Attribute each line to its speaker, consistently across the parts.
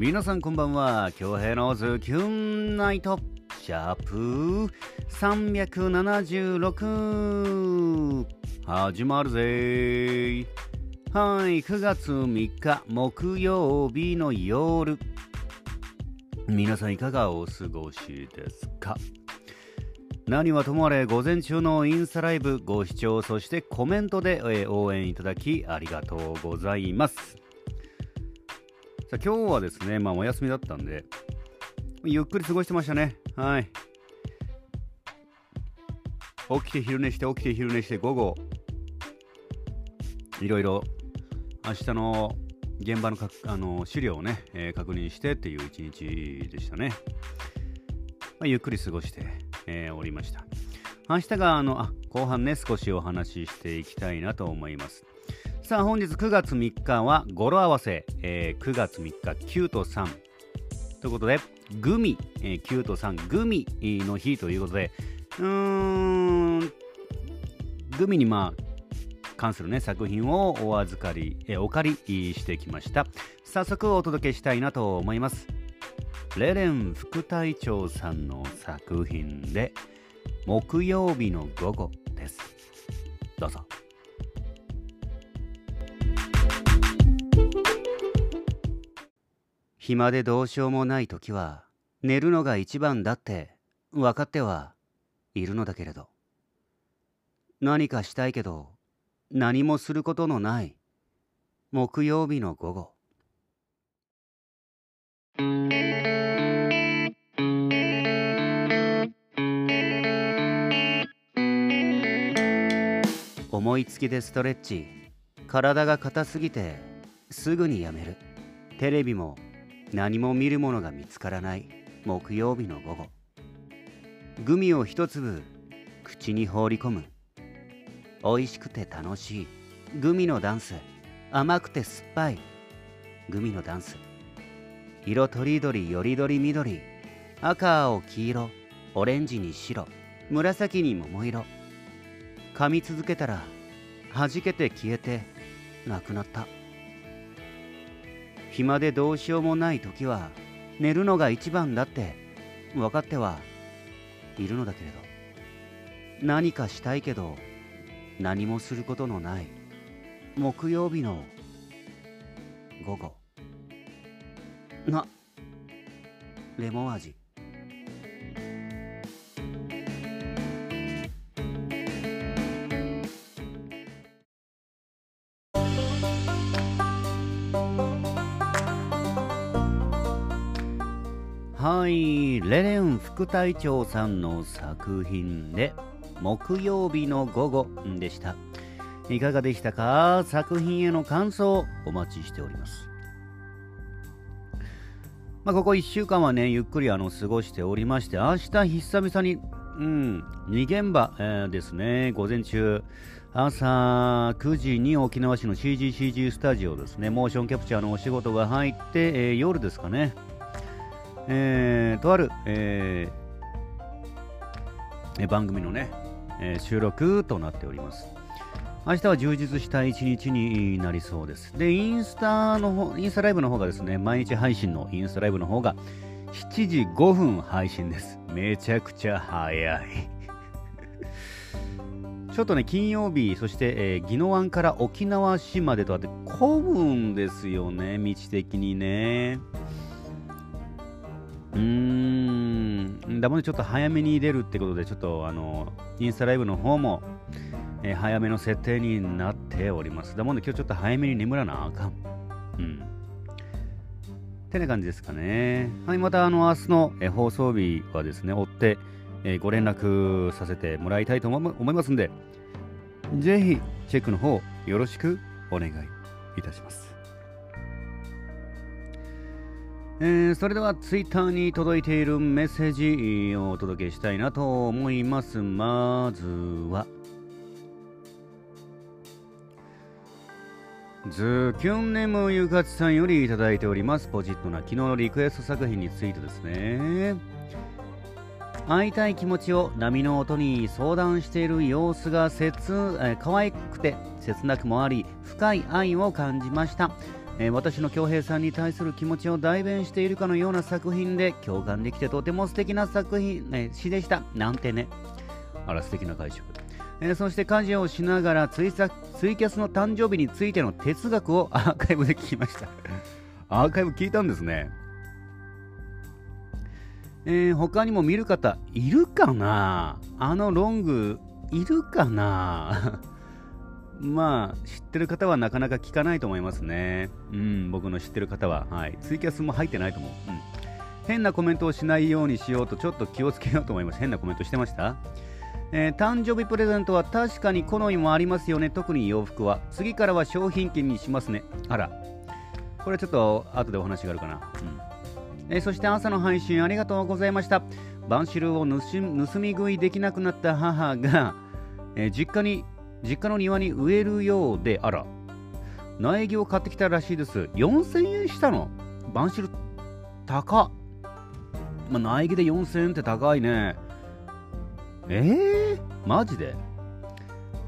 Speaker 1: 皆さんこんばんは。京平のズキュンナイト。シャープ。376始まるぜはい9月3日木曜日の夜。皆さんいかがお過ごしですか？何はともあれ午前中のインスタライブご視聴そしてコメントで、応援いただきありがとうございます。さあ今日はですねまあお休みだったんでゆっくり過ごしてましたねはい起きて昼寝して起きて昼寝して午後いろいろ明日の現場のかあの資料をね、えー、確認してっていう一日でしたね、まあ、ゆっくり過ごしてえー、おりました。明日があのあ後半ね少しお話ししていきたいなと思います。さあ本日9月3日は語呂合わせ、えー、9月3日9と3ということでグミ、えー、9と3グミの日ということでうーんグミにまあ関するね作品をお預かり、えー、お借りしてきました。早速お届けしたいなと思います。レレン副隊長さんの作品で木曜日の午後です。どうぞ。暇でどうしようもない時は寝るのが一番だって分かってはいるのだけれど。何かしたいけど何もすることのない木曜日の午後。思いつきでストレッチ体が硬すぎてすぐにやめる。テレビも何も見るものが見つからない木曜日の午後。グミを一粒口に放り込む。美味しくて楽しい。グミのダンス。甘くて酸っぱい。グミのダンス。色とりどりよりどり緑。赤青黄色。オレンジに白。紫に桃色。噛み続けたら弾けて消えてなくなった。暇でどうしようもない時は寝るのが一番だって分かってはいるのだけれど。何かしたいけど何もすることのない。木曜日の午後。なレモン味。はいレレン副隊長さんの作品で木曜日の午後でした。いかがでしたか？作品への感想お待ちしております。まあ、ここ1週間はね、ゆっくりあの過ごしておりまして、明日久々に、うん、2現場、えー、ですね、午前中、朝9時に沖縄市の CGCG スタジオですね、モーションキャプチャーのお仕事が入って、えー、夜ですかね、えー、とある、えー、番組のね、えー、収録となっております。明日は充実した一日になりそうです。で、インスタの方、インスタライブの方がですね、毎日配信のインスタライブの方が7時5分配信です。めちゃくちゃ早い。ちょっとね、金曜日、そして、えー、宜野湾から沖縄市までとあって混むんですよね、道的にね。うーん、だもんでちょっと早めに出るってことで、ちょっとあの、インスタライブの方も、えー、早めの設定になっております。だもんで今日ちょっと早めに眠らなあかん。うん。ってな感じですかね。はい、またあの明日の、えー、放送日はですね、追って、えー、ご連絡させてもらいたいと思いますんで、ぜひチェックの方よろしくお願いいたします。えー、それではツイッターに届いているメッセージをお届けしたいなと思います。まずは、ズキュンネムゆかちさんよりいただいております。ポジットな昨日のリクエスト作品についてですね。会いたい気持ちを波の音に相談している様子が切、えー、可愛くて切なくもあり深い愛を感じました、えー、私の恭平さんに対する気持ちを代弁しているかのような作品で共感できてとても素敵な作品、えー、詩でした。なんてね。あら素敵な解釈、えー、そして家事をしながらツイツイキャスの誕生日についての哲学を アーカイブで聞きました。アーカイブ聞いたんですね。えー、他にも見る方いるかな？あのロングいるかな？まあ、知ってる方はなかなか聞かないと思いますね。うん、僕の知ってる方は。はい。ツイキャスも入ってないと思う。うん。変なコメントをしないようにしようと、ちょっと気をつけようと思います。変なコメントしてました？えー、誕生日プレゼントは確かに好みもありますよね。特に洋服は。次からは商品券にしますね。あら。これちょっと後でお話があるかな。うん。えー、そして朝の配信ありがとうございました。バンシルを盗み食いできなくなった母が、えー、実家に実家の庭に植えるようで、あら、苗木を買ってきたらしいです。4000円したのバンシル、高っ。まあ、苗木で4000円って高いね。えー、マジで、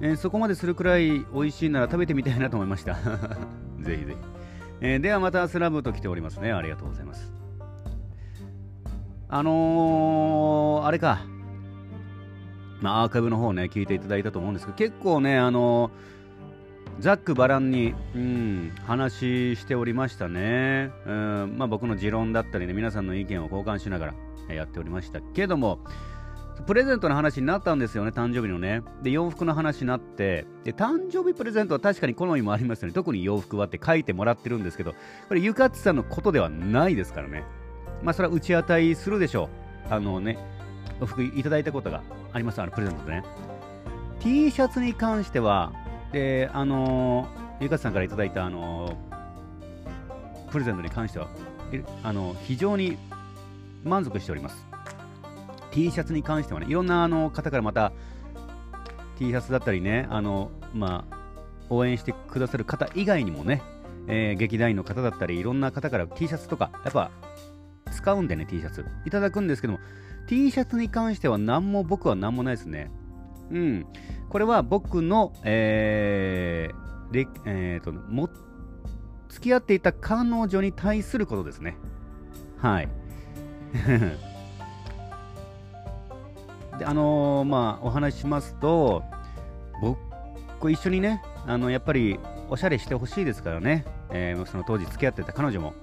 Speaker 1: えー、そこまでするくらい美味しいなら食べてみたいなと思いました。ぜひぜひ。えー、ではまたスラブと来ておりますね。ありがとうございます。あのー、あれか。まあ、アーカイブの方ね、聞いていただいたと思うんですけど、結構ね、あのざっくばらんに、うん、話しておりましたね。うんまあ、僕の持論だったりね、皆さんの意見を交換しながらやっておりましたけども、プレゼントの話になったんですよね、誕生日のね。で、洋服の話になって、で、誕生日プレゼントは確かに好みもありますよね。特に洋服はって書いてもらってるんですけど、これ、ゆかつさんのことではないですからね。まあ、それは打ち当たりするでしょう。あのね、お服いただいたことがあります、あのプレゼントでね。T シャツに関しては、で、あのー、ゆかさんからいただいた、あのー、プレゼントに関しては、あの非常に満足しております。T シャツに関してはね、いろんなあの方からまた T シャツだったりね、あのまあ、応援してくださる方以外にもね、えー、劇団員の方だったり、いろんな方から T シャツとか、やっぱ使うんでね、T シャツ。いただくんですけども、T シャツに関しては何も僕は何もないですね。うん。これは僕の、えー、でえーと、も、付き合っていた彼女に対することですね。はい。で、あのー、まあ、お話ししますと、僕、一緒にね、あの、やっぱり、おしゃれしてほしいですからね。えー、その当時付き合ってた彼女も。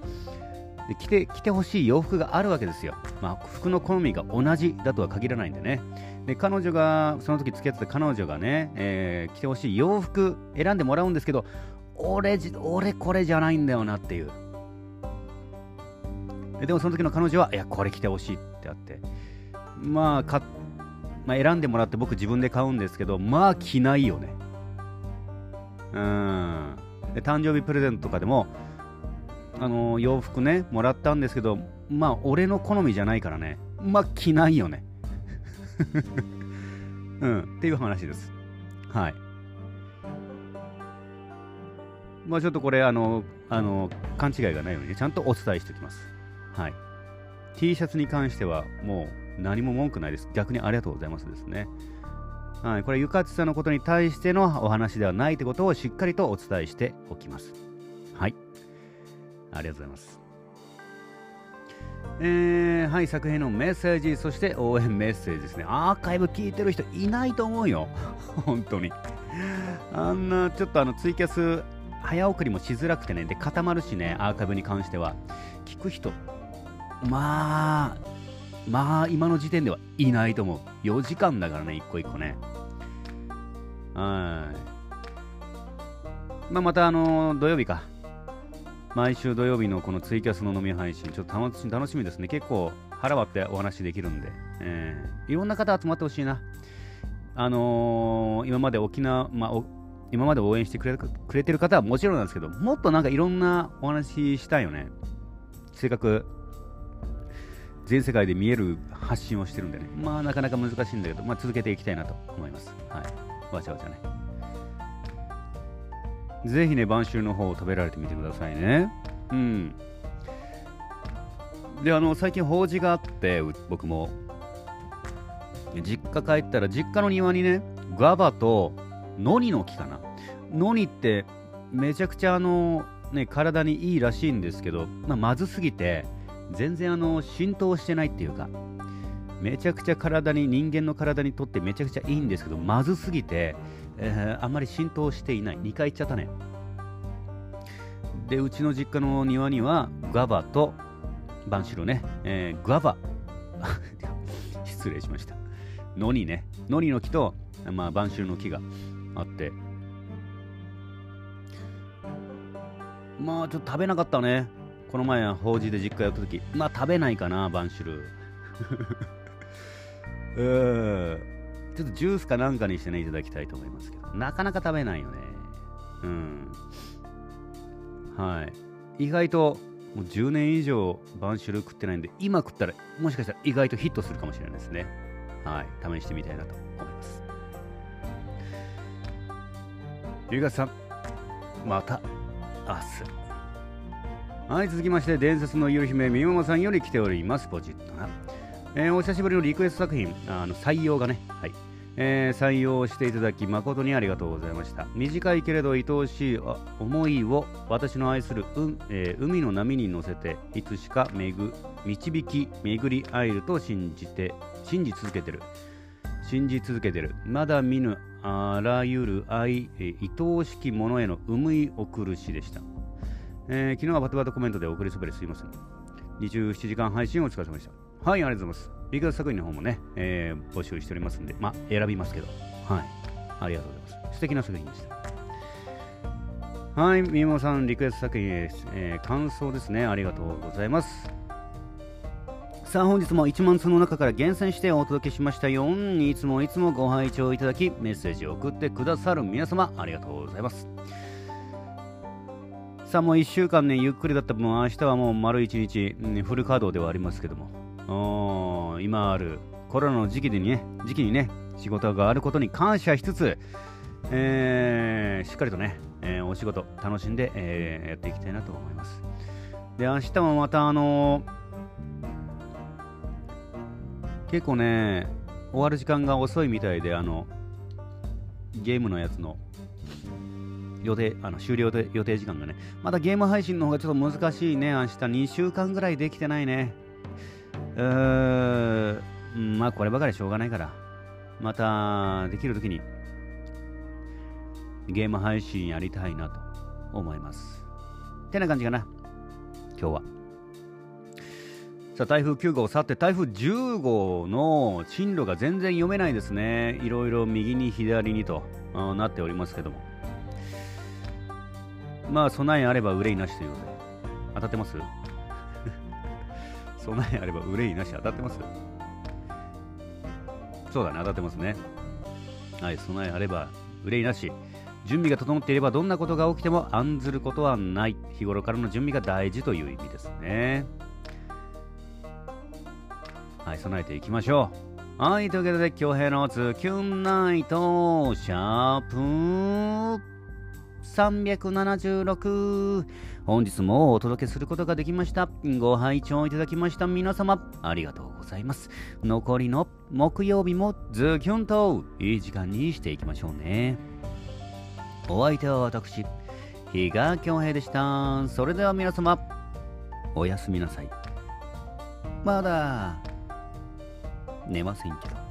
Speaker 1: で着て着てほしい洋服があるわけですよ。まあ、服の好みが同じだとは限らないんでね。で彼女が、その時付き合ってた彼女がね、えー、着てほしい洋服選んでもらうんですけど、俺俺これじゃないんだよなっていう。でもその時の彼女は、いや、これ着てほしいってあって、まあか、まあ、選んでもらって僕自分で買うんですけど、まあ着ないよね。うん。で誕生日プレゼントとかでも、あの洋服ねもらったんですけどまあ俺の好みじゃないからね。まあ着ないよね。うんっていう話です。はい。まあちょっとこれあのあの勘違いがないように、ね、ちゃんとお伝えしておきます。はい。T シャツに関してはもう何も文句ないです。逆にありがとうございますですね。はい、これ、ゆかつさんのことに対してのお話ではないということをしっかりとお伝えしておきます。ありがとうございます。えー、はい、作品のメッセージ、そして応援メッセージですね。アーカイブ聞いてる人いないと思うよ。本当に。あんな、ちょっとあの、ツイキャス、早送りもしづらくてね、で、固まるしね、アーカイブに関しては。聞く人、まあ、まあ、今の時点ではいないと思う。4時間だからね、一個一個ね。はい。まあ、また、あの土曜日か。毎週土曜日のこのツイキャスの飲み配信、ちょっと楽しみですね。結構腹割ってお話できるんで、えー、いろんな方集まってほしいな。あのー、今まで沖縄、まあ、今まで応援してくれくれてる方はもちろんなんですけど、もっとなんかいろんなお話したいよね。せっかく全世界で見える発信をしてるんでね。まあなかなか難しいんだけど、まあ続けていきたいなと思います。はい。わちゃわちゃね。ぜひね、晩秋の方を食べられてみてくださいね。うん。で、あの、最近法事があって、僕も。実家帰ったら、実家の庭にね、ガバとノニの木かな。ノニって、めちゃくちゃあの、ね、体にいいらしいんですけど、まあ、まずすぎて、全然あの浸透してないっていうか、めちゃくちゃ体に、人間の体にとってめちゃくちゃいいんですけど、まずすぎて、えー、あんまり浸透していない。2回行っちゃったね。で、うちの実家の庭には、ガバとバンシルね、えー、ガバ、失礼しました。ノニね、ノニの木と、まあ、バンシルの木があって、まあちょっと食べなかったね。この前は、法事で実家やった時、まあ食べないかな、バンシル。うーちょっとジュースかなんかにしてね、いただきたいと思いますけど、なかなか食べないよね。うん。はい。意外と、もう10年以上バンシュル食ってないんで、今食ったら、もしかしたら意外とヒットするかもしれないですね。はい。試してみたいなと思います。ゆうさん、また明日。はい、続きまして、伝説のゆる姫、みおまさんより来ております、ポジットな。えー、お久しぶりのリクエスト作品、あの採用がね、はい、えー、採用していただき誠にありがとうございました。短いけれど愛おしい思いを私の愛する、うえー、海の波に乗せていつしかめぐ導き巡り会えると信じて信じ続けてる。信じ続けてる。まだ見ぬあらゆる愛、えー、愛おしきものへの思い送るしでした、えー、昨日はバタバタコメントで送りそべりすいません27時間配信お疲れ様でした。はいありがとうございます。ビッグ作品の方もね、えー、募集しておりますんで、まあ、選びますけど、はい。ありがとうございます。素敵な作品でした。はい、みもさん、リクエスト作品です、えー、感想ですね。ありがとうございます。さあ、本日も1万通の中から厳選してお届けしましたよ。いつもいつもご拝聴いただき、メッセージを送ってくださる皆様、ありがとうございます。さあ、もう1週間ね、ゆっくりだった分、明日はもう丸1日、フル稼働ではありますけども、今あるコロナの時期でね、時期にね、仕事があることに感謝しつつ、えー、しっかりとね、えー、お仕事楽しんで、えー、やっていきたいなと思います。で、明日もまたあの結構ね、終わる時間が遅いみたいで、あの、ゲームのやつの予定、あの終了で予定時間がね、またゲーム配信の方がちょっと難しいね、明日2週間ぐらいできてないね。うーん、まあこればかりしょうがないから、またできるときにゲーム配信やりたいなと思います。てな感じかな、今日は。さあ台風9号去って台風10号の進路が全然読めないですね。いろいろ右に左にとなっておりますけども。まあ備えあれば憂いなしということで。当たってます？備えあれば憂いなし当たってますそうだね、当たってますね。はい、備えあれば憂いなし。準備が整っていればどんなことが起きても案ずることはない。日頃からの準備が大事という意味ですね。はい、備えていきましょう。はい、というわけで、京平のズキュンナイト、シャープ376本日もお届けすることができました。ご拝聴いただきました。皆様ありがとうございます。残りの木曜日もズキュンといい時間にしていきましょうね。お相手は私比嘉恭平でした。それでは皆様おやすみなさい。まだ寝ませんけど。